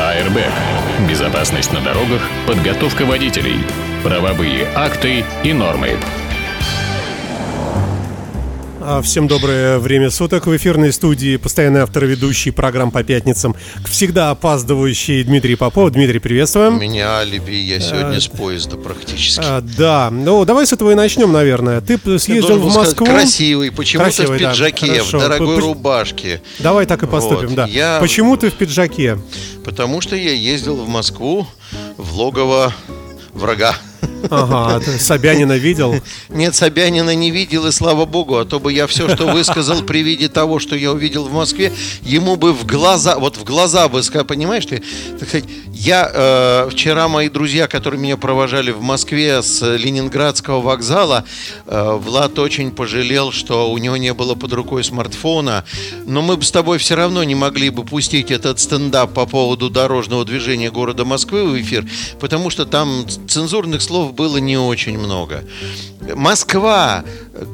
Airbag. Безопасность на дорогах, подготовка водителей, правовые акты и нормы. А, всем доброе время суток. В эфирной студии постоянный автор ведущий программ по пятницам, всегда опаздывающий Дмитрий Попов. Дмитрий, приветствуем. У меня алиби, я сегодня а, с поезда практически. А, да, ну давай с этого и начнем, наверное. Ты съездил в Москву. Сказать, красивый, почему ты в пиджаке, да, в дорогой По- рубашке. Давай так и поступим, вот. да. Я... Почему ты в пиджаке? Потому что я ездил в Москву в логово врага. Ага, а Собянина видел? Нет, Собянина не видел, и слава богу, а то бы я все, что высказал при виде того, что я увидел в Москве, ему бы в глаза, вот в глаза бы понимаешь ты, я э, вчера мои друзья, которые меня провожали в Москве с Ленинградского вокзала, э, Влад очень пожалел, что у него не было под рукой смартфона, но мы бы с тобой все равно не могли бы пустить этот стендап по поводу дорожного движения города Москвы в эфир, потому что там цензурных слов было не очень много. Москва,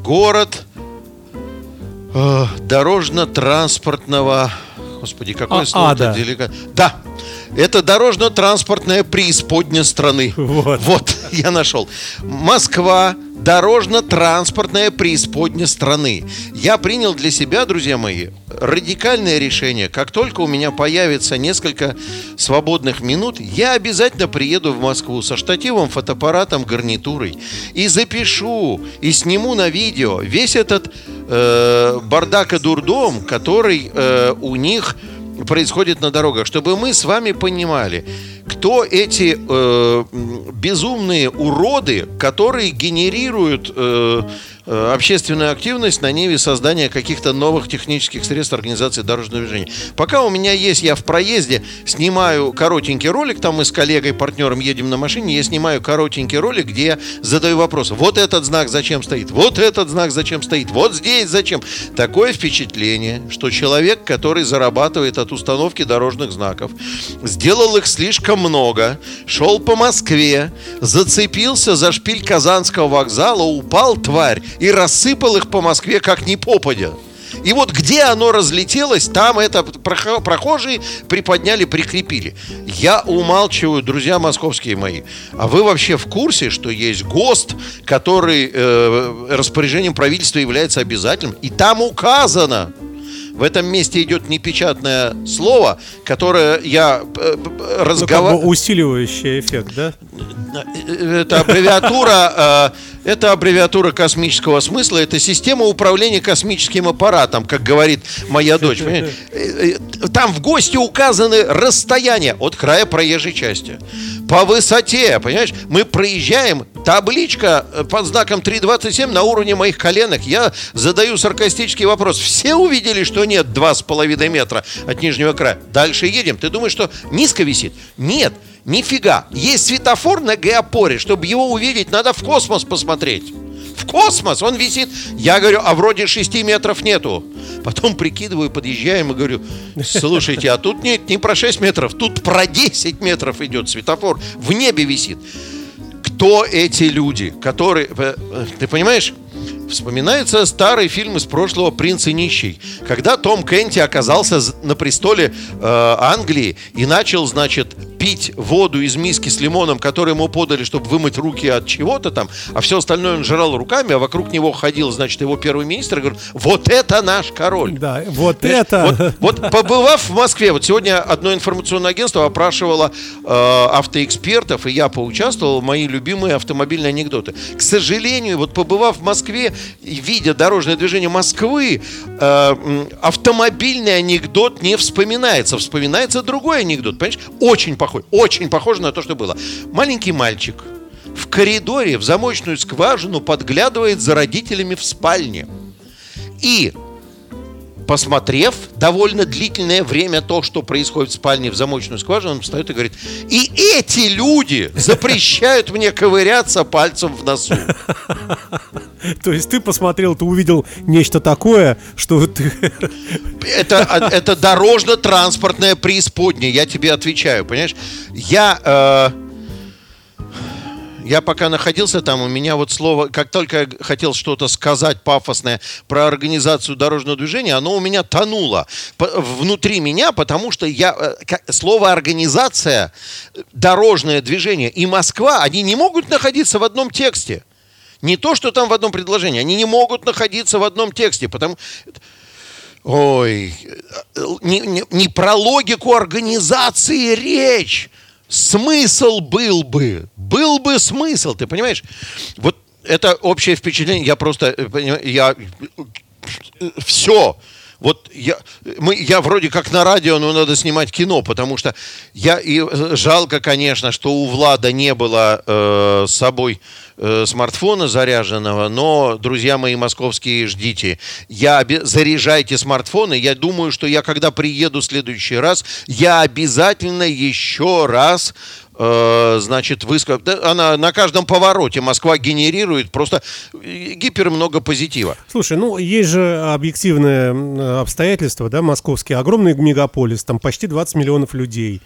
город э, дорожно-транспортного... Господи, какое а, слово ада. деликат... Да, это дорожно-транспортная преисподня страны. Вот. вот, я нашел. Москва, дорожно-транспортная преисподня страны. Я принял для себя, друзья мои, радикальное решение. Как только у меня появится несколько свободных минут, я обязательно приеду в Москву со штативом, фотоаппаратом, гарнитурой и запишу, и сниму на видео весь этот э, бардак и дурдом, который э, у них происходит на дорогах, чтобы мы с вами понимали, кто эти э, безумные уроды, которые генерируют э, Э, общественную активность на ниве создания каких-то новых технических средств организации дорожного движения. Пока у меня есть, я в проезде снимаю коротенький ролик, там мы с коллегой, партнером едем на машине, я снимаю коротенький ролик, где я задаю вопрос. Вот этот знак зачем стоит? Вот этот знак зачем стоит? Вот здесь зачем? Такое впечатление, что человек, который зарабатывает от установки дорожных знаков, сделал их слишком много, шел по Москве, зацепился за шпиль Казанского вокзала, упал тварь, и рассыпал их по Москве как не попадя. И вот где оно разлетелось, там это прохожие приподняли, прикрепили. Я умалчиваю, друзья московские мои. А вы вообще в курсе, что есть ГОСТ, который э, распоряжением правительства является обязательным? И там указано, в этом месте идет непечатное слово, которое я разговариваю... Ну, как бы усиливающий эффект, да? Это аббревиатура, э, это аббревиатура космического смысла, это система управления космическим аппаратом, как говорит моя дочь. Э, э, там в гости указаны расстояния от края проезжей части. По высоте, понимаешь? Мы проезжаем, табличка под знаком 3.27 на уровне моих коленок. Я задаю саркастический вопрос. Все увидели, что нет 2,5 метра от нижнего края? Дальше едем. Ты думаешь, что низко висит? Нет. Нифига. Есть светофор на геопоре. Чтобы его увидеть, надо в космос посмотреть. Космос он висит. Я говорю, а вроде 6 метров нету. Потом прикидываю, подъезжаем и говорю, слушайте, а тут нет не про 6 метров, тут про 10 метров идет светофор. В небе висит. Кто эти люди, которые... Э, ты понимаешь? Вспоминается старый фильм из прошлого «Принц и нищий», когда Том Кенти оказался на престоле э, Англии и начал, значит, пить воду из миски с лимоном, которую ему подали, чтобы вымыть руки от чего-то там, а все остальное он жрал руками, а вокруг него ходил, значит, его первый министр и говорит, вот это наш король. Да, вот Понимаешь? это. Вот, вот побывав в Москве, вот сегодня одно информационное агентство опрашивало э, автоэкспертов, и я поучаствовал, мои любимые автомобильные анекдоты. К сожалению, вот побывав в Москве, видя дорожное движение Москвы, э, автомобильный анекдот не вспоминается. Вспоминается другой анекдот. Понимаешь? Очень похож. Очень похоже на то, что было. Маленький мальчик в коридоре в замочную скважину подглядывает за родителями в спальне. И посмотрев довольно длительное время то, что происходит в спальне в замочную скважину, он встает и говорит, и эти люди запрещают мне ковыряться пальцем в носу. То есть ты посмотрел, ты увидел нечто такое, что ты... Это, это дорожно-транспортная преисподняя, я тебе отвечаю, понимаешь? Я... Э Я пока находился там, у меня вот слово, как только я хотел что-то сказать пафосное про организацию дорожного движения, оно у меня тонуло внутри меня, потому что я, э, слово организация, дорожное движение и Москва, они не могут находиться в одном тексте. Не то, что там в одном предложении, они не могут находиться в одном тексте, потому Ой, не, не, не про логику организации речь. Смысл был бы. Был бы смысл, ты понимаешь? Вот это общее впечатление. Я просто... Э, я... Все. Вот я, мы, я вроде как на радио, но надо снимать кино, потому что я и жалко, конечно, что у Влада не было э, с собой э, смартфона заряженного, но, друзья мои московские, ждите. Я заряжайте смартфоны. Я думаю, что я когда приеду в следующий раз, я обязательно еще раз значит, выскок... она на каждом повороте Москва генерирует просто гипер много позитива. Слушай, ну есть же объективное обстоятельство, да, московский огромный мегаполис, там почти 20 миллионов людей.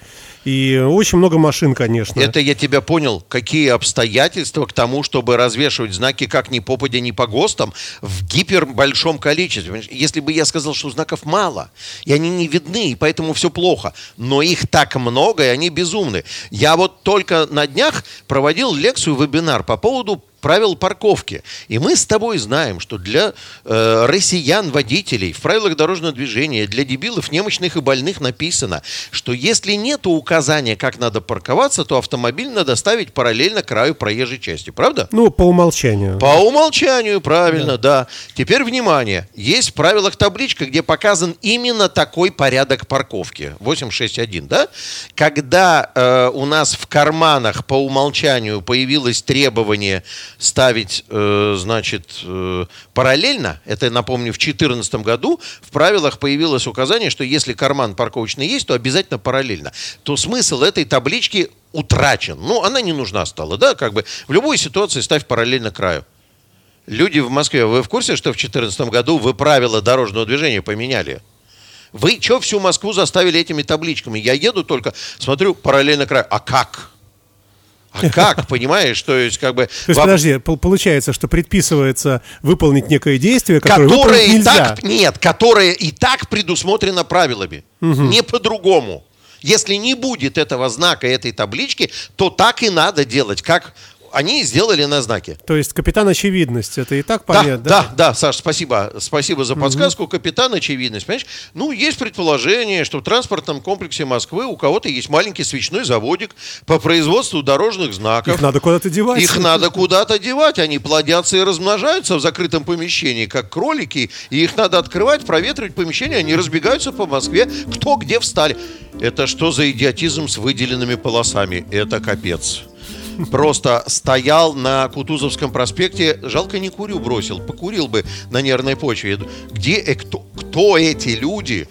И очень много машин, конечно. Это я тебя понял. Какие обстоятельства к тому, чтобы развешивать знаки как ни попадя, ни по ГОСТам в гипербольшом количестве. Если бы я сказал, что знаков мало, и они не видны, и поэтому все плохо, но их так много, и они безумны. Я вот только на днях проводил лекцию, вебинар по поводу правил парковки. И мы с тобой знаем, что для э, россиян, водителей в правилах дорожного движения, для дебилов, немощных и больных написано, что если нет указания, как надо парковаться, то автомобиль надо ставить параллельно краю проезжей части. Правда? Ну, по умолчанию. По умолчанию, правильно, да. да. Теперь внимание. Есть в правилах табличка, где показан именно такой порядок парковки. 861, да? Когда э, у нас в карманах по умолчанию появилось требование ставить, э, значит, э, параллельно, это, напомню, в 2014 году в правилах появилось указание, что если карман парковочный есть, то обязательно параллельно. То смысл этой таблички утрачен. Ну, она не нужна стала, да, как бы в любой ситуации ставь параллельно краю. Люди в Москве, вы в курсе, что в 2014 году вы правила дорожного движения поменяли? Вы что всю Москву заставили этими табличками? Я еду только, смотрю, параллельно краю. А как? А как, понимаешь? То есть, как бы... То есть, подожди, получается, что предписывается выполнить некое действие, которое, которое и нельзя. так... Нет, которое и так предусмотрено правилами. Угу. Не по-другому. Если не будет этого знака, этой таблички, то так и надо делать, как они сделали на знаке. То есть капитан очевидность, это и так понятно, да? Да, да, Саш, спасибо. Спасибо за подсказку. Угу. Капитан очевидность, понимаешь? Ну, есть предположение, что в транспортном комплексе Москвы у кого-то есть маленький свечной заводик по производству дорожных знаков. Их надо куда-то девать. Их надо куда-то девать. Они плодятся и размножаются в закрытом помещении, как кролики. И их надо открывать, проветривать помещение. Они разбегаются по Москве, кто где встали. Это что за идиотизм с выделенными полосами? Это капец просто стоял на Кутузовском проспекте, жалко не курю бросил, покурил бы на нервной почве. Где, э, кто, кто эти люди?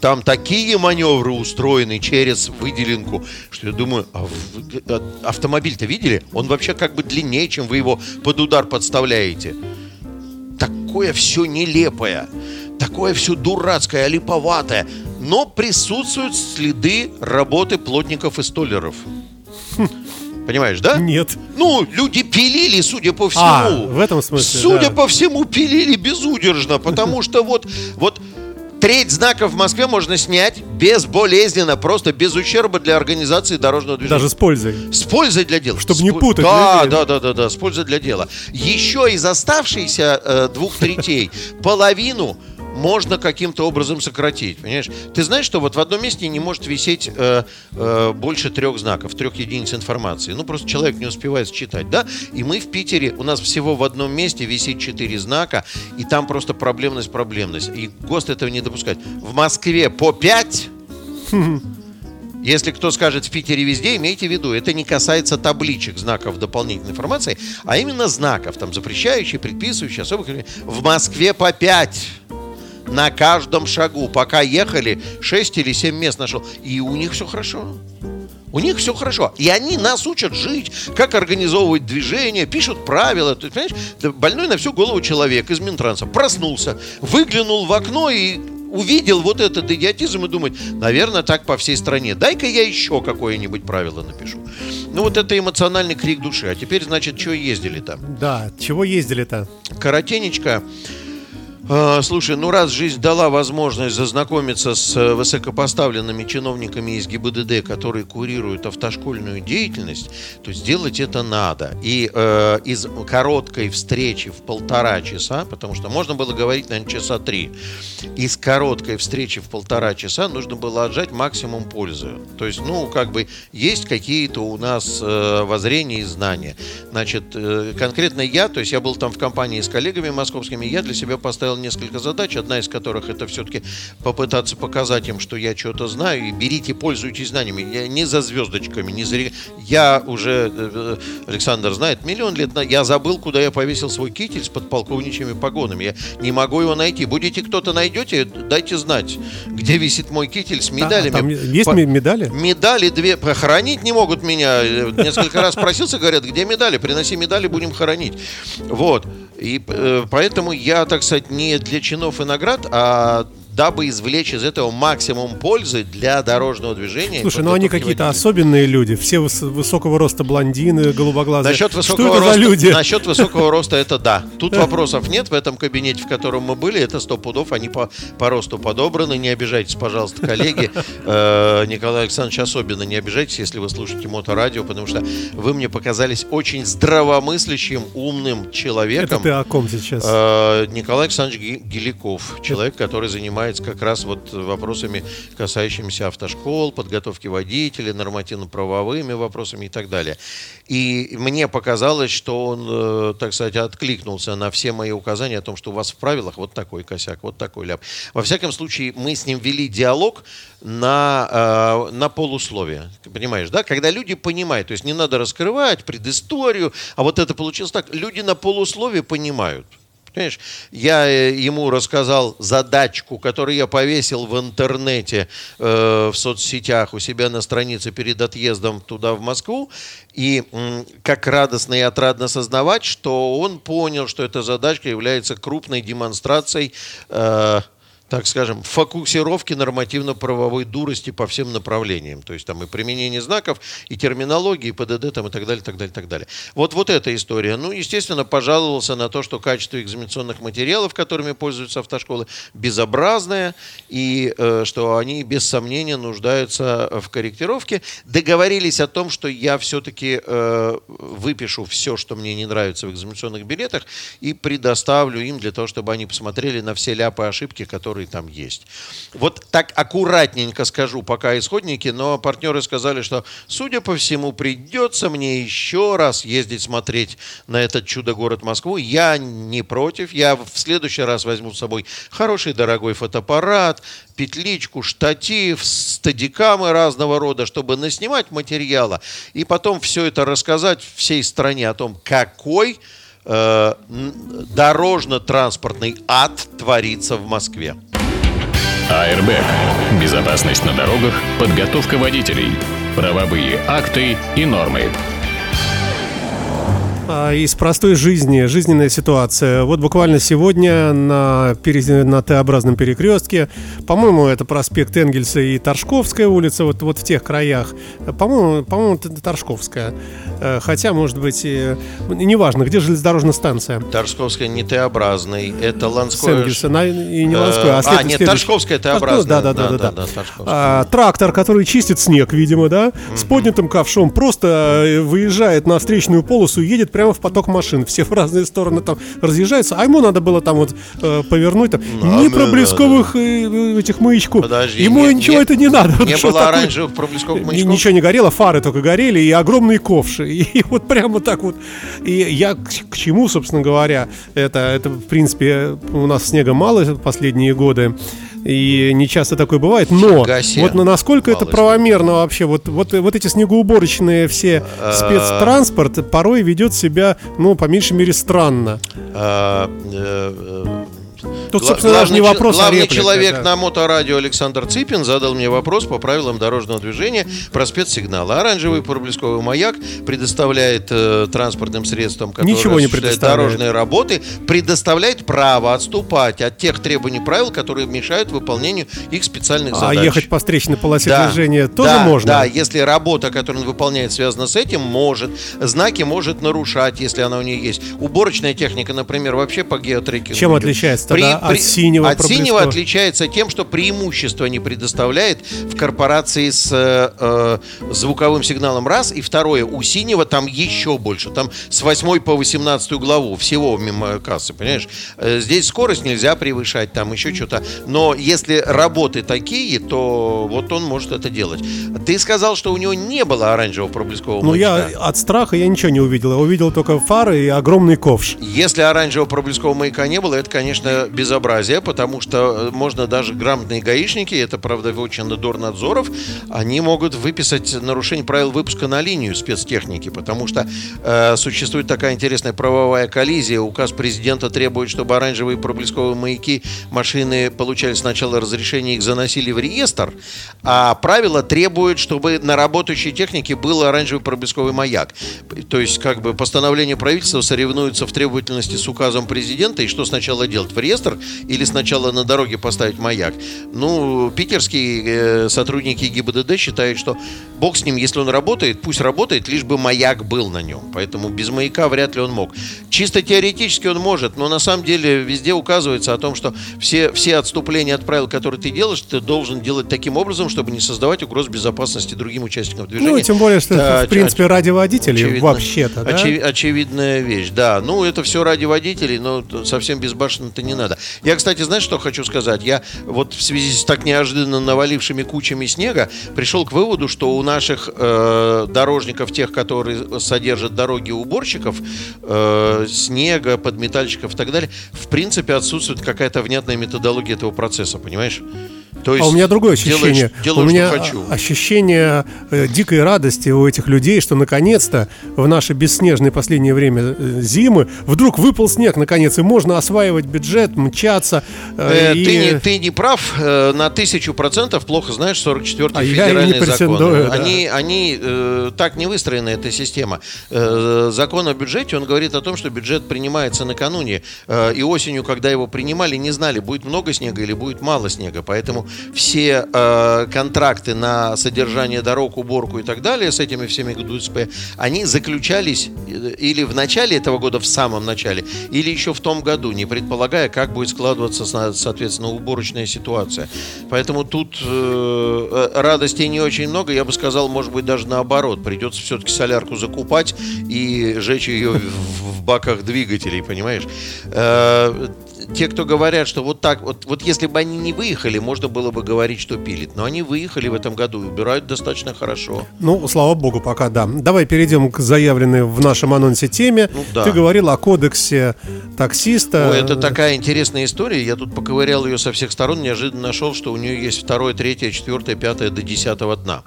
Там такие маневры устроены через выделенку, что я думаю, а а автомобиль-то видели? Он вообще как бы длиннее, чем вы его под удар подставляете. Такое все нелепое, такое все дурацкое, липоватое, но присутствуют следы работы плотников и столеров. Понимаешь, да? Нет. Ну, люди пилили, судя по всему. А, в этом смысле. Судя да. по всему, пилили безудержно, потому что вот, вот треть знаков в Москве можно снять безболезненно, просто без ущерба для организации дорожного движения. Даже с пользой. С пользой для дела. Чтобы не путать. Да, да, да, да, да, с пользой для дела. Еще из оставшейся э, двух третей половину можно каким-то образом сократить. Понимаешь? Ты знаешь, что вот в одном месте не может висеть э, э, больше трех знаков, трех единиц информации. Ну, просто человек не успевает считать, да? И мы в Питере, у нас всего в одном месте висит четыре знака, и там просто проблемность, проблемность. И ГОСТ этого не допускает. В Москве по пять... Если кто скажет в Питере везде, имейте в виду, это не касается табличек, знаков дополнительной информации, а именно знаков, там, запрещающие, предписывающие, особых... В Москве по 5 на каждом шагу. Пока ехали, 6 или 7 мест нашел. И у них все хорошо. У них все хорошо. И они нас учат жить, как организовывать движение, пишут правила. Ты понимаешь, больной на всю голову человек из Минтранса проснулся, выглянул в окно и увидел вот этот идиотизм и думает, наверное, так по всей стране. Дай-ка я еще какое-нибудь правило напишу. Ну вот это эмоциональный крик души. А теперь, значит, что ездили там? Да, чего ездили-то? Коротенечко. А, слушай, ну раз жизнь дала возможность зазнакомиться с э, высокопоставленными чиновниками из ГИБДД, которые курируют автошкольную деятельность, то сделать это надо. И э, из короткой встречи в полтора часа, потому что можно было говорить, наверное, часа три, из короткой встречи в полтора часа нужно было отжать максимум пользы. То есть, ну, как бы есть какие-то у нас э, воззрения и знания. Значит, э, конкретно я, то есть я был там в компании с коллегами московскими, я для себя поставил несколько задач, одна из которых это все-таки попытаться показать им, что я что-то знаю, и берите, пользуйтесь знаниями. Я не за звездочками, не за... Я уже, э, Александр знает, миллион лет на... Я забыл, куда я повесил свой китель с подполковничьими погонами. Я не могу его найти. Будете кто-то найдете, дайте знать, где висит мой китель с медалями. А, там есть По... медали? Медали две. Похоронить не могут меня. Несколько раз просился, говорят, где медали? Приноси медали, будем хоронить. Вот. И э, поэтому я, так сказать, не для чинов и наград, а дабы извлечь из этого максимум пользы для дорожного движения. Слушай, ну они какие-то особенные люди. Все выс- высокого роста блондины, голубоглазые. Насчет высокого Что это роста, за люди? Насчет высокого роста это да. Тут вопросов нет в этом кабинете, в котором мы были. Это сто пудов, они по, по росту подобраны. Не обижайтесь, пожалуйста, коллеги. Э, Николай Александрович, особенно не обижайтесь, если вы слушаете моторадио, потому что вы мне показались очень здравомыслящим, умным человеком. Это ты о ком сейчас? Э, Николай Александрович Геликов, человек, который занимается занимается как раз вот вопросами, касающимися автошкол, подготовки водителей, нормативно-правовыми вопросами и так далее. И мне показалось, что он, э, так сказать, откликнулся на все мои указания о том, что у вас в правилах вот такой косяк, вот такой ляп. Во всяком случае, мы с ним вели диалог на, э, на полусловие. Понимаешь, да? Когда люди понимают, то есть не надо раскрывать предысторию, а вот это получилось так. Люди на полусловие понимают. Понимаешь, я э, ему рассказал задачку, которую я повесил в интернете, э, в соцсетях у себя на странице перед отъездом туда, в Москву. И э, как радостно и отрадно сознавать, что он понял, что эта задачка является крупной демонстрацией э, так скажем, фокусировки нормативно-правовой дурости по всем направлениям. То есть там и применение знаков, и терминологии, и ПДД там, и так далее, так далее, так далее. Вот, вот эта история. Ну, естественно, пожаловался на то, что качество экзаменационных материалов, которыми пользуются автошколы, безобразное, и э, что они без сомнения нуждаются в корректировке. Договорились о том, что я все-таки э, выпишу все, что мне не нравится в экзаменационных билетах, и предоставлю им для того, чтобы они посмотрели на все ляпы и ошибки, которые которые там есть. Вот так аккуратненько скажу пока исходники, но партнеры сказали, что, судя по всему, придется мне еще раз ездить смотреть на этот чудо-город Москву. Я не против, я в следующий раз возьму с собой хороший дорогой фотоаппарат, петличку, штатив, стадикамы разного рода, чтобы наснимать материала и потом все это рассказать всей стране о том, какой э, дорожно-транспортный ад творится в Москве. АРБ. Безопасность на дорогах, подготовка водителей, правовые акты и нормы. А, из простой жизни, жизненная ситуация. Вот буквально сегодня на, на Т-образном перекрестке, по-моему, это проспект Энгельса и Торжковская улица, вот, вот в тех краях. По-моему, по-моему, это Торжковская. Э, хотя, может быть, и, неважно, где железнодорожная станция. Торжковская не Т-образный, это Ланское. С Энгельса, на, и не Ланское, а, а нет, Торжковская Т-образная. Да, да, да, да. да, да, а, трактор, который чистит снег, видимо, да, угу. с поднятым ковшом, просто э, выезжает на встречную полосу, едет прямо в поток машин. Все в разные стороны там разъезжаются. А ему надо было там вот э, повернуть. Там, ну, ни проблесковых э, этих маячков. Подожди, ему не, ничего не, это не надо. Не было такое? оранжевых проблесковых маячков? Ничего не горело, фары только горели и огромные ковши. И вот прямо так вот. И я к, к чему, собственно говоря, это, это в принципе у нас снега мало последние годы и не часто такое бывает, но вот насколько это правомерно вообще, вот, вот, вот эти снегоуборочные все а, спецтранспорт порой ведет себя, ну, по меньшей мере, странно. А, Тут, собственно, даже не вопрос, а Главный реплика, человек да. на моторадио Александр Ципин задал мне вопрос по правилам дорожного движения про спецсигналы. Оранжевый проблесковый маяк предоставляет э, транспортным средствам, которые Ничего не дорожные работы, предоставляет право отступать от тех требований правил, которые мешают выполнению их специальных А задач. ехать по встречной полосе Да, движения тоже да, можно? Да, если работа, которую он выполняет, связана с этим, может. Знаки может нарушать, если она у нее есть. Уборочная техника, например, вообще по геотрекингу. Чем отличается тогда от синего От синего отличается тем, что преимущество не предоставляет в корпорации с э, э, звуковым сигналом раз, и второе, у синего там еще больше, там с 8 по 18 главу всего мимо кассы, понимаешь? Э, Здесь скорость нельзя превышать, там еще что-то, но если работы такие, то вот он может это делать. Ты сказал, что у него не было оранжевого проблескового Ну, я от страха я ничего не увидел. Я увидел только фары и огромный ковш. Если оранжевого проблескового маяка не было, это, конечно, безобразие, потому что э, можно даже грамотные гаишники, это, правда, очень надзоров, они могут выписать нарушение правил выпуска на линию спецтехники, потому что э, существует такая интересная правовая коллизия. Указ президента требует, чтобы оранжевые проблесковые маяки машины получали сначала разрешение, их заносили в реестр, а правила требуют, чтобы на работающей технике был оранжевый проблесковый маяк. То есть, как бы постановление правительства соревнуется в требовательности с указом президента, и что сначала делать, в реестр или сначала на дороге поставить маяк? Ну, питерские э, сотрудники ГИБДД считают, что бог с ним, если он работает, пусть работает, лишь бы маяк был на нем. Поэтому без маяка вряд ли он мог. Чисто теоретически он может, но на самом деле везде указывается о том, что все, все отступления от правил, которые ты делаешь, ты должен делать таким образом, чтобы не создавать угрозу безопасности другим участникам движения. Ну, тем более, что Да, в принципе, оч- ради водителей вообще-то, да? очевид- очевидная вещь, да. Ну, это все ради водителей, но совсем безбашенно-то не надо. Я, кстати, знаешь, что хочу сказать? Я вот в связи с так неожиданно навалившими кучами снега пришел к выводу, что у наших э, дорожников, тех, которые содержат дороги уборщиков, э, снега, подметальщиков и так далее, в принципе, отсутствует какая-то внятная методология этого процесса, понимаешь? То А у меня другое ощущение. Делаешь, делаю, у меня что хочу. ощущение э, дикой радости у этих людей, что наконец-то в наше бесснежное последнее время э, зимы вдруг выпал снег, наконец, и можно осваивать бюджет, мчаться. э, Э, и- Ты, не, ты не прав, на тысячу процентов плохо знаешь 44-й А федеральный закон. да. Они, они э, так не выстроена эта система. Э, закон о бюджете, он говорит о том, что бюджет принимается накануне. Э, и осенью, когда его принимали, не знали, будет много снега или будет мало снега. Поэтому все э, контракты на содержание дорог, уборку и так далее с этими всеми ГДУСП, они заключались э, или в начале этого года, в самом начале, или еще в том году, не предполагая, как будет складываться, со- соответственно, уборочная ситуация. Поэтому тут э, э, радости не очень много. Я бы сказал, может быть, даже наоборот. Придется все-таки солярку закупать и жечь ее в, в баках двигателей, понимаешь? Э, те, кто говорят, что вот так, вот, вот если бы они не выехали, можно было бы говорить, что пилит. Но они выехали в этом году и убирают достаточно хорошо. Ну, слава богу, пока да. Давай перейдем к заявленной в нашем анонсе теме. Ну, да. Ты говорил о кодексе таксиста. Ой, это такая интересная история. Я тут поковырял ее со всех сторон, неожиданно нашел, что у нее есть второе, третье, четвертое, пятое до десятого дна.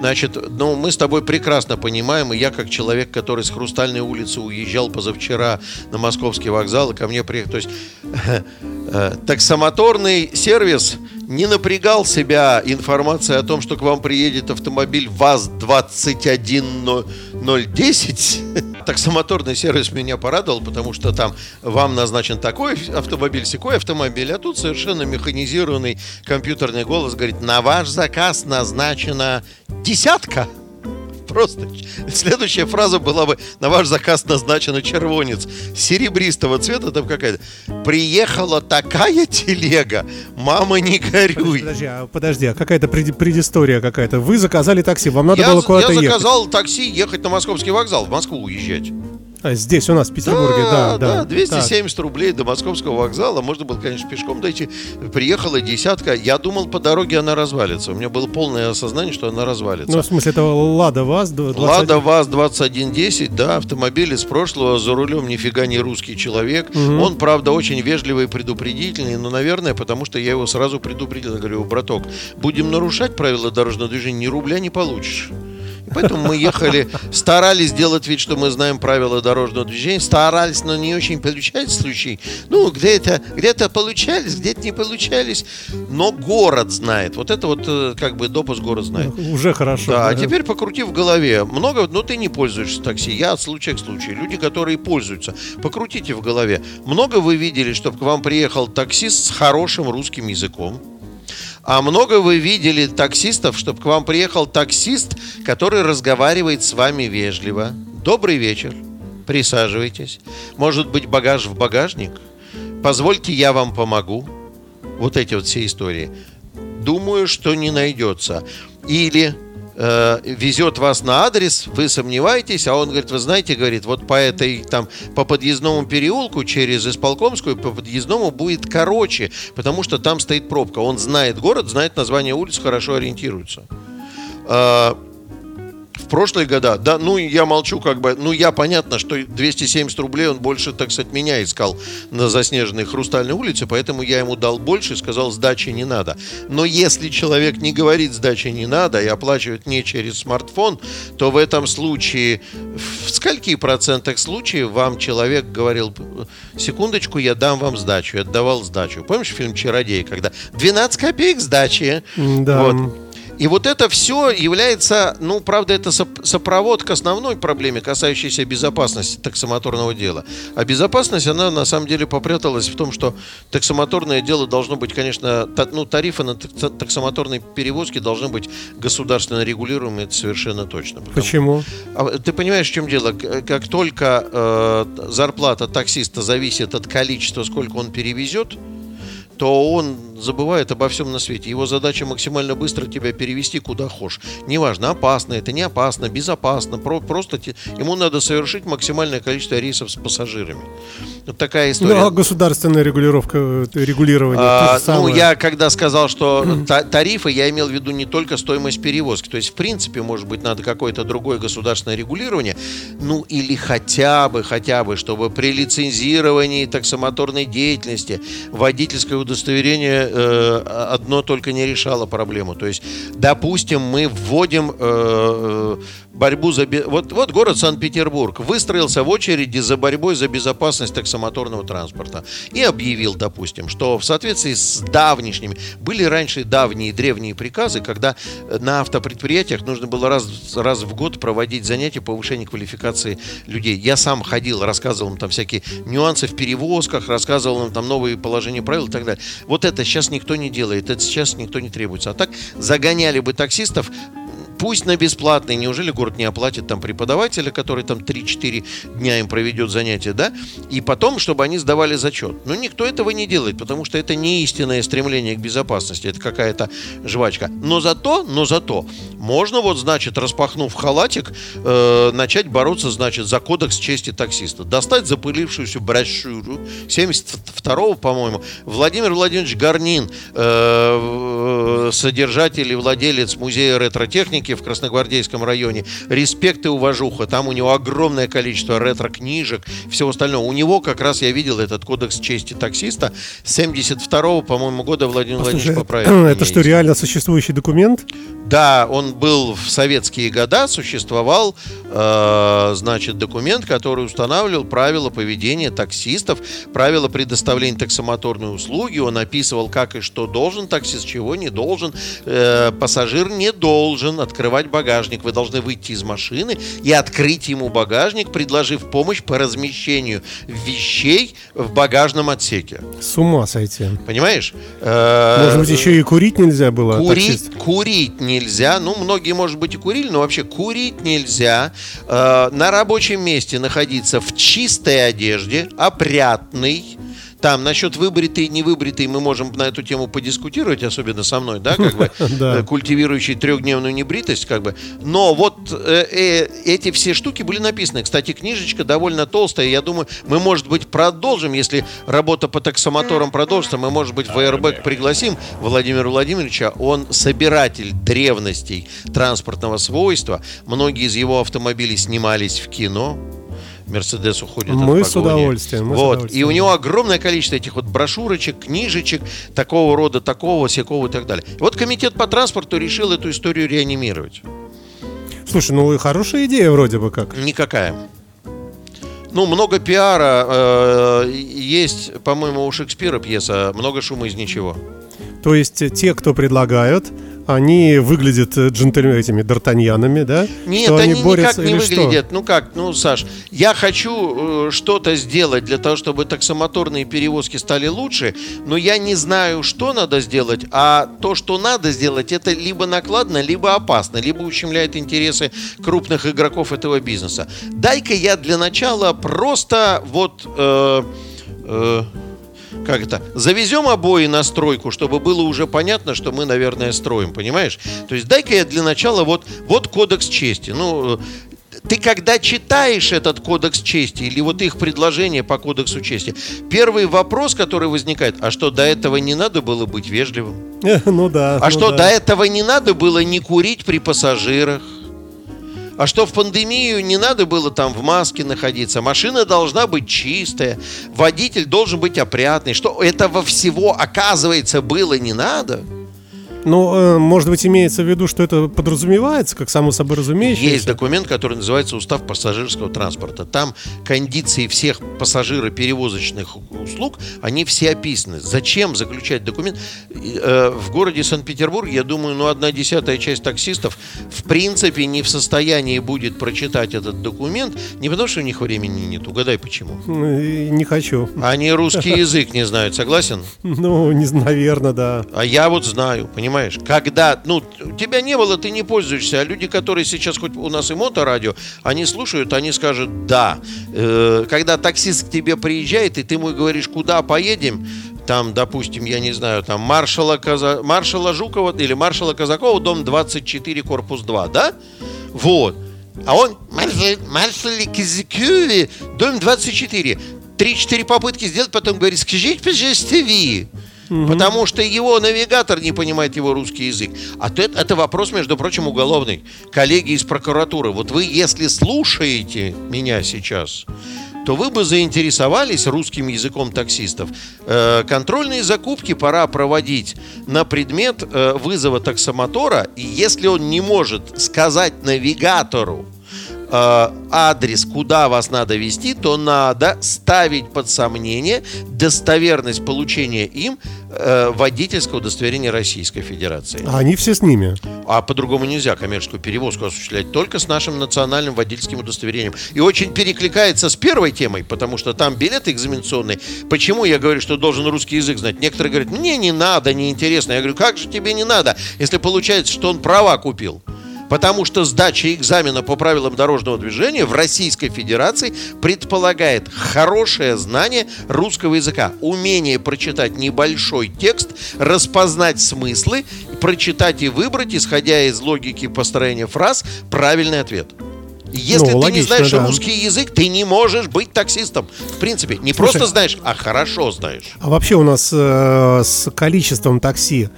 Значит, ну, мы с тобой прекрасно понимаем, и я как человек, который с Хрустальной улицы уезжал позавчера на московский вокзал, и ко мне приехал, то есть таксомоторный сервис не напрягал себя информацией о том, что к вам приедет автомобиль ВАЗ-21010. Таксомоторный сервис меня порадовал, потому что там вам назначен такой автомобиль, секой автомобиль, а тут совершенно механизированный компьютерный голос говорит, на ваш заказ назначена десятка. Просто следующая фраза была бы на ваш заказ назначена червонец серебристого цвета там какая-то. Приехала такая телега, мама не горюй. Подожди, а, подожди, а какая-то преди- предыстория какая-то. Вы заказали такси, вам надо я, было куда-то я ехать. заказал такси ехать на московский вокзал, в Москву уезжать. А, здесь у нас в Петербурге, да, да. 270 рублей до московского вокзала. Можно было, конечно, пешком дойти. Приехала десятка. Я думал, по дороге она развалится. У меня было полное осознание, что она развалится. Ну, в смысле, это Лада ВАЗ 21. Лада ВАЗ-2110, да, автомобиль из прошлого, за рулем нифига не русский человек. Он, правда, очень вежливый и предупредительный, но, наверное, потому что я его сразу предупредил. Я говорю, браток, будем нарушать правила дорожного движения, ни рубля не получишь. Поэтому мы ехали, старались сделать вид, что мы знаем правила дорожного движения, старались, но не очень получались случаи. Ну, где-то где получались, где-то не получались, но город знает. Вот это вот э, как бы допуск город знает. Уже хорошо. Да, а теперь покрути в голове. Много, но ты не пользуешься такси. Я от случая к случаю. Люди, которые пользуются, покрутите в голове. Много вы видели, чтобы к вам приехал таксист с хорошим русским языком? А много вы видели таксистов, чтобы к вам приехал таксист, который разговаривает с вами вежливо. Добрый вечер. Присаживайтесь. Может быть, багаж в багажник? Позвольте, я вам помогу. Вот эти вот все истории. Думаю, что не найдется. Или э, везет вас на адрес, вы сомневаетесь, а он говорит, вы знаете, говорит, вот по этой там по подъездному переулку через Исполкомскую по подъездному будет короче, потому что там стоит пробка. Он знает город, знает название улиц, хорошо ориентируется. Э, прошлые года, да, ну я молчу, как бы, ну я понятно, что 270 рублей он больше, так сказать, меня искал на заснеженной Хрустальной улице, поэтому я ему дал больше и сказал, сдачи не надо. Но если человек не говорит сдачи не надо и оплачивает не через смартфон, то в этом случае, в скольки процентах случаев вам человек говорил, секундочку, я дам вам сдачу, я отдавал сдачу. Помнишь фильм «Чародей», когда 12 копеек сдачи? Да. Вот. И вот это все является, ну, правда, это сопровод к основной проблеме, касающейся безопасности таксомоторного дела. А безопасность, она на самом деле попряталась в том, что таксомоторное дело должно быть, конечно, ну, тарифы на таксомоторные перевозки должны быть государственно регулируемые, это совершенно точно. Потому... Почему? А, ты понимаешь, в чем дело? Как только э, зарплата таксиста зависит от количества, сколько он перевезет, то он забывает обо всем на свете. Его задача максимально быстро тебя перевести куда хочешь. Неважно, опасно это, не опасно, безопасно. Про, просто те, ему надо совершить максимальное количество рейсов с пассажирами. Вот такая история. Ну, а государственная регулировка, э, регулирование? А, ну, я когда сказал, что та, тарифы, я имел в виду не только стоимость перевозки. То есть, в принципе, может быть, надо какое-то другое государственное регулирование. Ну, или хотя бы, хотя бы, чтобы при лицензировании таксомоторной деятельности водительское удостоверение э, одно только не решало проблему. То есть, допустим, мы вводим э, борьбу за... Вот, вот город Санкт-Петербург выстроился в очереди за борьбой за безопасность таксомоторного транспорта и объявил, допустим, что в соответствии с давнишними... Были раньше давние древние приказы, когда на автопредприятиях нужно было раз, раз в год проводить занятия повышения квалификации людей. Я сам ходил, рассказывал им там всякие нюансы в перевозках, рассказывал им там новые положения правил и так далее. Вот это сейчас никто не делает, это сейчас никто не требуется. А так загоняли бы таксистов пусть на бесплатный, неужели город не оплатит там преподавателя, который там 3-4 дня им проведет занятия, да, и потом, чтобы они сдавали зачет. Но никто этого не делает, потому что это не истинное стремление к безопасности, это какая-то жвачка. Но зато, но зато, можно вот, значит, распахнув халатик, э, начать бороться, значит, за кодекс чести таксиста. Достать запылившуюся брошюру 72-го, по-моему, Владимир Владимирович Гарнин, э, э содержатель и владелец музея ретро-техники, в Красногвардейском районе. Респект и уважуха. Там у него огромное количество ретро-книжек, всего остального. У него как раз я видел этот кодекс чести таксиста 72-го, по-моему, года Владимир Владимирович поправил. Это что, реально существующий документ? Да, он был в советские года, существовал, э, значит, документ, который устанавливал правила поведения таксистов, правила предоставления таксомоторной услуги. Он описывал, как и что должен таксист, чего не должен. Э, пассажир не должен открывать багажник. Вы должны выйти из машины и открыть ему багажник, предложив помощь по размещению вещей в багажном отсеке. С ума сойти. Понимаешь? Э, может быть, еще и курить нельзя было? Курить, курить нельзя. Ну, многие, может быть, и курили, но вообще курить нельзя. Э, на рабочем месте находиться в чистой одежде, опрятный, там насчет выбритый и невыбритый мы можем на эту тему подискутировать, особенно со мной, да, как бы э, культивирующий трехдневную небритость, как бы. Но вот э, э, эти все штуки были написаны. Кстати, книжечка довольно толстая. Я думаю, мы, может быть, продолжим, если работа по таксомоторам продолжится, мы, может быть, в Airbag пригласим Владимира Владимировича. Он собиратель древностей транспортного свойства. Многие из его автомобилей снимались в кино. Мерседес уходит мы от с удовольствием. Мы вот. с удовольствием. И у него огромное количество этих вот брошюрочек, книжечек, такого рода, такого, всякого и так далее. И вот комитет по транспорту решил эту историю реанимировать. Слушай, ну и хорошая идея вроде бы как. Никакая. Ну, много пиара. Э, есть, по-моему, у Шекспира пьеса «Много шума из ничего». То есть те, кто предлагают, они выглядят э, джентльменами, этими д'Артаньянами, да? Нет, что они, они борются, никак не выглядят. Что? Ну как, ну, Саш, я хочу э, что-то сделать для того, чтобы таксомоторные перевозки стали лучше, но я не знаю, что надо сделать, а то, что надо сделать, это либо накладно, либо опасно, либо ущемляет интересы крупных игроков этого бизнеса. Дай-ка я для начала просто вот... Э, э, как это, завезем обои на стройку, чтобы было уже понятно, что мы, наверное, строим, понимаешь? То есть дай-ка я для начала вот, вот кодекс чести. Ну, ты когда читаешь этот кодекс чести или вот их предложение по кодексу чести, первый вопрос, который возникает, а что до этого не надо было быть вежливым? Ну да. А ну что да. до этого не надо было не курить при пассажирах? А что в пандемию не надо было там в маске находиться. Машина должна быть чистая. Водитель должен быть опрятный. Что этого всего, оказывается, было не надо. Ну, э, может быть, имеется в виду, что это подразумевается, как само собой разумеющееся? Есть документ, который называется Устав пассажирского транспорта. Там кондиции всех пассажироперевозочных услуг, они все описаны. Зачем заключать документ? Э, в городе Санкт-Петербург, я думаю, ну, одна десятая часть таксистов в принципе не в состоянии будет прочитать этот документ, не потому что у них времени нет, угадай почему. Ну, не хочу. Они русский язык не знают, согласен? Ну, не, наверное, да. А я вот знаю, понимаешь? Понимаешь? Когда, ну, тебя не было, ты не пользуешься, а люди, которые сейчас хоть у нас и моторадио, они слушают, они скажут «да». Э, когда таксист к тебе приезжает, и ты ему говоришь «куда поедем?», там, допустим, я не знаю, там маршала, Каза... маршала Жукова или маршала Казакова, дом 24, корпус 2, да? Вот. А он маршал, маршал Казакова, дом 24. Три-четыре попытки сделать, потом говорит, скажите, пожалуйста, вы угу. потому что его навигатор не понимает его русский язык. А это, это вопрос, между прочим, уголовный. Коллеги из прокуратуры, вот вы, если слушаете меня сейчас, то вы бы заинтересовались русским языком таксистов. Э, контрольные закупки пора проводить на предмет э, вызова таксомотора, и если он не может сказать навигатору, э, адрес, куда вас надо вести, то надо ставить под сомнение достоверность получения им э, водительского удостоверения Российской Федерации. А они все с ними? А по-другому нельзя коммерческую перевозку осуществлять только с нашим национальным водительским удостоверением. И очень перекликается с первой темой, потому что там билет экзаменационный. Почему я говорю, что должен русский язык знать? Некоторые говорят, мне не надо, неинтересно. Я говорю, как же тебе не надо, если получается, что он права купил? Потому что сдача экзамена по правилам дорожного движения в Российской Федерации предполагает хорошее знание русского языка, умение прочитать небольшой текст, распознать смыслы, прочитать и выбрать, исходя из логики построения фраз, правильный ответ. Если ну, ты логично, не знаешь да. русский язык, ты не можешь быть таксистом. В принципе, не Слушай, просто знаешь, а хорошо знаешь. А вообще у нас э, с количеством такси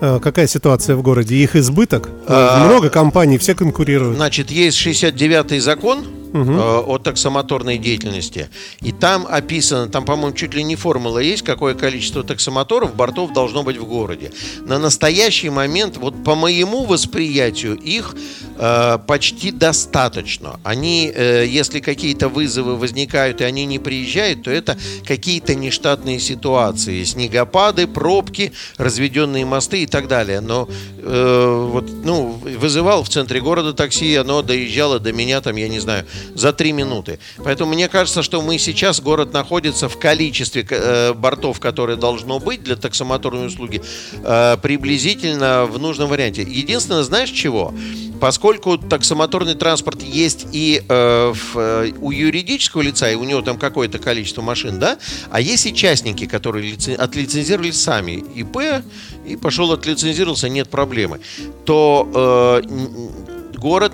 какая ситуация в городе? Их избыток? А, Много компаний, все конкурируют. Значит, есть 69-й закон, угу. э, о таксомоторной деятельности. И там описано, там, по-моему, чуть ли не формула есть, какое количество таксомоторов, бортов должно быть в городе. На настоящий момент, вот по моему восприятию, их э, почти достаточно. Они, э, если какие-то вызовы возникают и они не приезжают, то это какие-то нештатные ситуации. Снегопады, пробки, разведенные мосты и так далее. Но э, вот, ну, вызывал в центре города такси, оно доезжало до меня, там, я не знаю, за три минуты. Поэтому мне кажется, что мы сейчас, город находится в количестве э, бортов, которые должно быть для таксомоторной услуги, э, приблизительно в нужном варианте. Единственное, знаешь чего? Поскольку таксомоторный транспорт есть и э, в, э, у юридического лица, и у него там какое-то количество машин, да, а есть и частники, которые лицен... отлицензировали сами ИП, и пошел отлицензировался, нет проблемы, то э, город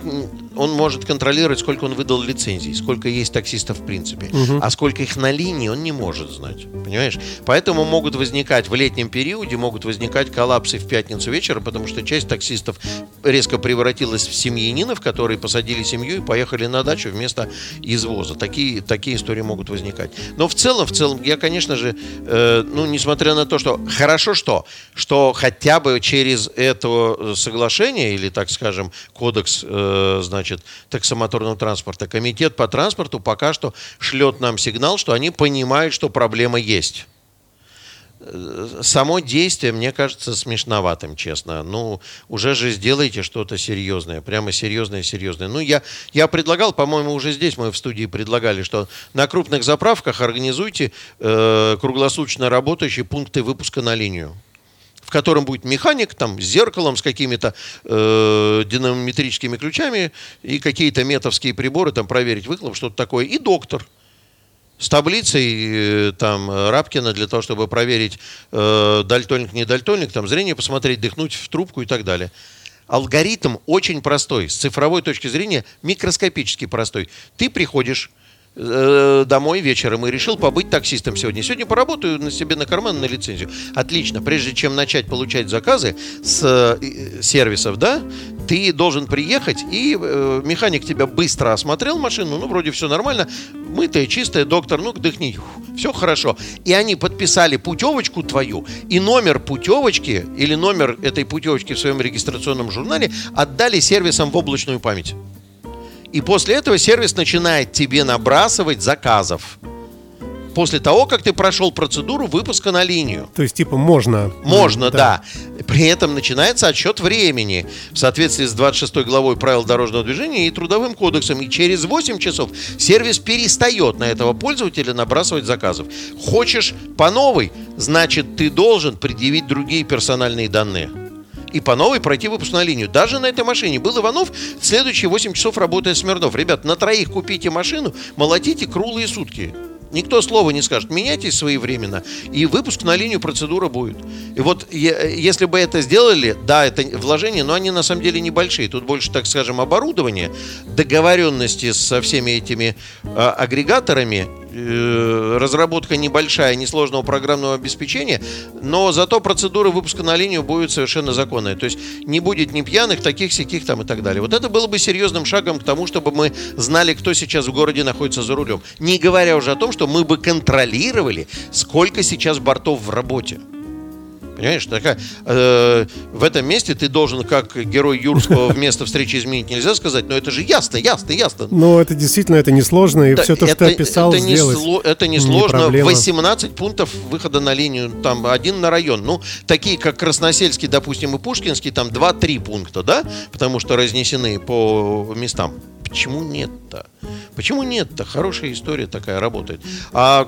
он может контролировать, сколько он выдал лицензий, сколько есть таксистов в принципе. Угу. А сколько их на линии, он не может знать. Понимаешь? Поэтому могут возникать в летнем периоде, могут возникать коллапсы в пятницу вечером, потому что часть таксистов резко превратилась в семьянинов, которые посадили семью и поехали на дачу вместо извоза. Такие, такие истории могут возникать. Но в целом, в целом, я, конечно же, э, ну, несмотря на то, что хорошо что, что хотя бы через это соглашение или, так скажем, кодекс, э, значит, значит, таксомоторного транспорта. Комитет по транспорту пока что шлет нам сигнал, что они понимают, что проблема есть само действие мне кажется смешноватым, честно. Ну, уже же сделайте что-то серьезное, прямо серьезное, серьезное. Ну, я, я предлагал, по-моему, уже здесь мы в студии предлагали, что на крупных заправках организуйте э, круглосуточно работающие пункты выпуска на линию котором будет механик там с зеркалом, с какими-то э, динамометрическими ключами и какие-то метовские приборы там проверить выхлоп, что-то такое, и доктор – с таблицей э, там Рабкина для того, чтобы проверить э, дальтоник, не дальтоник, там зрение посмотреть, дыхнуть в трубку и так далее. Алгоритм очень простой, с цифровой точки зрения микроскопически простой. Ты приходишь домой вечером и решил побыть таксистом сегодня. Сегодня поработаю на себе на карман на лицензию. Отлично. Прежде чем начать получать заказы с э, сервисов, да, ты должен приехать, и э, механик тебя быстро осмотрел машину, ну, вроде все нормально, мытая, чистая, доктор, ну, дыхни, все хорошо. И они подписали путевочку твою, и номер путевочки, или номер этой путевочки в своем регистрационном журнале отдали сервисам в облачную память. И после этого сервис начинает тебе набрасывать заказов. После того, как ты прошел процедуру выпуска на линию. То есть, типа, можно. Можно, да. да. При этом начинается отсчет времени в соответствии с 26 главой правил дорожного движения и трудовым кодексом. И через 8 часов сервис перестает на этого пользователя набрасывать заказов. Хочешь по новой, значит, ты должен предъявить другие персональные данные и по новой пройти выпускную линию. Даже на этой машине был Иванов, следующие 8 часов работает Смирнов. Ребят, на троих купите машину, молотите круглые сутки. Никто слова не скажет, меняйтесь своевременно, и выпуск на линию процедура будет. И вот если бы это сделали, да, это вложения, но они на самом деле небольшие. Тут больше, так скажем, оборудование, договоренности со всеми этими э, агрегаторами разработка небольшая, несложного программного обеспечения, но зато процедура выпуска на линию будет совершенно законная. То есть не будет ни пьяных, таких, сяких там и так далее. Вот это было бы серьезным шагом к тому, чтобы мы знали, кто сейчас в городе находится за рулем. Не говоря уже о том, что мы бы контролировали, сколько сейчас бортов в работе. Понимаешь, такая, э, в этом месте ты должен, как герой Юрского, вместо встречи изменить нельзя сказать, но это же ясно, ясно, ясно. Ну, это действительно, это несложно, и да, все то, это, что ты описал, это не, сло, это не сложно. 18 пунктов выхода на линию, там один на район. Ну, такие, как Красносельский, допустим, и Пушкинский, там 2-3 пункта, да, потому что разнесены по местам. Почему нет-то? Почему нет-то? Хорошая история такая работает. А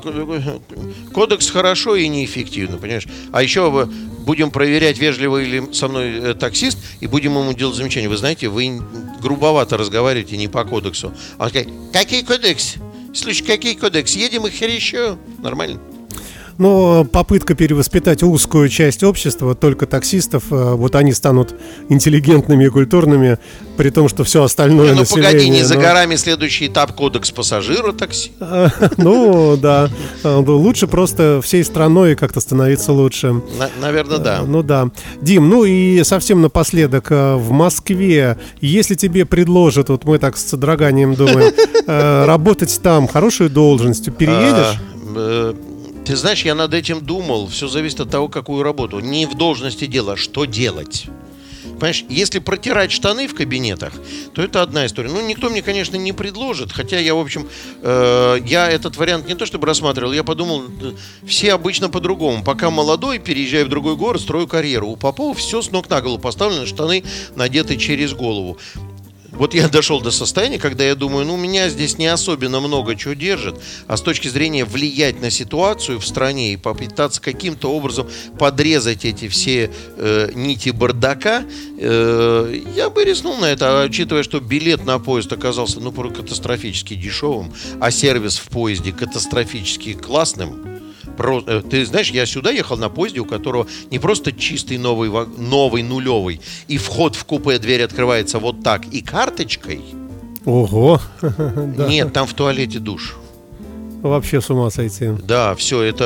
кодекс хорошо и неэффективно, понимаешь? А еще будем проверять, вежливый ли со мной э, таксист, и будем ему делать замечания. Вы знаете, вы грубовато разговариваете не по кодексу. А он говорит, какой кодекс? Слушай, какой кодекс? Едем их еще. Нормально. Но попытка перевоспитать узкую часть общества, только таксистов, э, вот они станут интеллигентными и культурными, при том, что все остальное не, ну, население... погоди, не но... за горами следующий этап кодекс пассажира такси. Ну, да. Э, лучше просто всей страной как-то становиться лучше. Наверное, да. Ну, да. Дим, ну и совсем напоследок. Э, в Москве, если тебе предложат, вот мы так с содроганием думаем, работать там, хорошую должность, переедешь? А, ты знаешь, я над этим думал. Все зависит от того, какую работу. Не в должности дела, что делать. Понимаешь, если протирать штаны в кабинетах, то это одна история. Ну, никто мне, конечно, не предложит. Хотя я, в общем, э, я этот вариант не то чтобы рассматривал, я подумал, все обычно по-другому. Пока молодой, переезжаю в другой город, строю карьеру. У Попова все с ног на голову поставлено, штаны надеты через голову. Вот я дошел до состояния, когда я думаю, ну, меня здесь не особенно много чего держит, а с точки зрения влиять на ситуацию в стране и попытаться каким-то образом подрезать эти все э, нити бардака, э, я бы рискнул на это, а учитывая, что билет на поезд оказался, ну, катастрофически дешевым, а сервис в поезде катастрофически классным, про, э, ты знаешь, я сюда ехал на поезде, у которого не просто чистый новый, новый нулевый, и вход в купе, дверь открывается вот так, и карточкой. Ого! Нет, там в туалете душ. Вообще с ума сойти. Да, все, это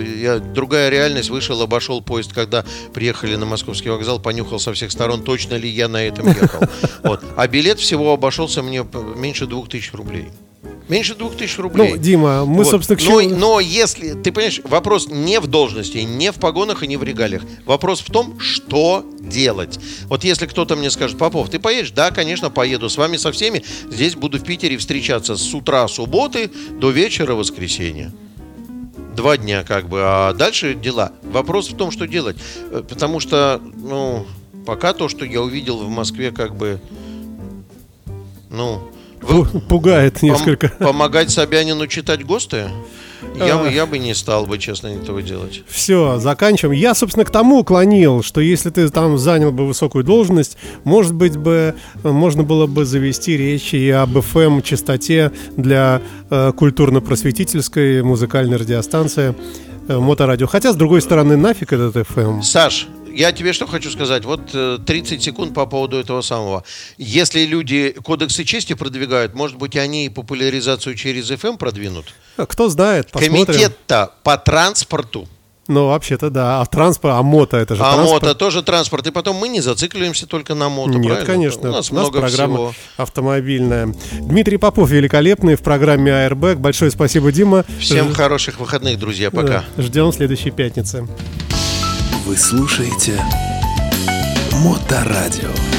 э, я, другая реальность. Вышел, обошел поезд, когда приехали на московский вокзал, понюхал со всех сторон, точно ли я на этом ехал. Вот. А билет всего обошелся мне меньше двух тысяч рублей. Меньше двух тысяч рублей. Ну, Дима, мы, вот. собственно, к чему... но, но если, ты понимаешь, вопрос не в должности, не в погонах и не в регалиях. Вопрос в том, что делать. Вот если кто-то мне скажет, Попов, ты поедешь? Да, конечно, поеду. С вами со всеми. Здесь буду в Питере встречаться с утра субботы до вечера воскресенья. Два дня как бы, а дальше дела. Вопрос в том, что делать. Э, потому что, ну, пока то, что я увидел в Москве, как бы, ну, Пугает несколько. Пом- помогать Собянину читать ГОСТы? Я, бы, я бы не стал бы, честно, этого делать. Все, заканчиваем. Я, собственно, к тому уклонил, что если ты там занял бы высокую должность, может быть бы, можно было бы завести речь и об FM-частоте для э, культурно-просветительской музыкальной радиостанции э, Моторадио. Хотя, с другой стороны, нафиг этот FM. Саш, я тебе что хочу сказать. Вот 30 э, секунд по поводу этого самого. Если люди кодексы чести продвигают, может быть, они популяризацию через FM продвинут? А кто знает, посмотрим. Комитет-то по транспорту ну, вообще-то да. А транспорт, а мото это же а транспорт. А мото тоже транспорт. И потом мы не зацикливаемся только на мото, Нет, правильно? конечно. У нас, У нас много программа всего. автомобильная. Дмитрий Попов великолепный в программе Airbag. Большое спасибо, Дима. Всем Ж... хороших выходных, друзья. Пока. Ждем следующей пятницы. Вы слушаете Моторадио.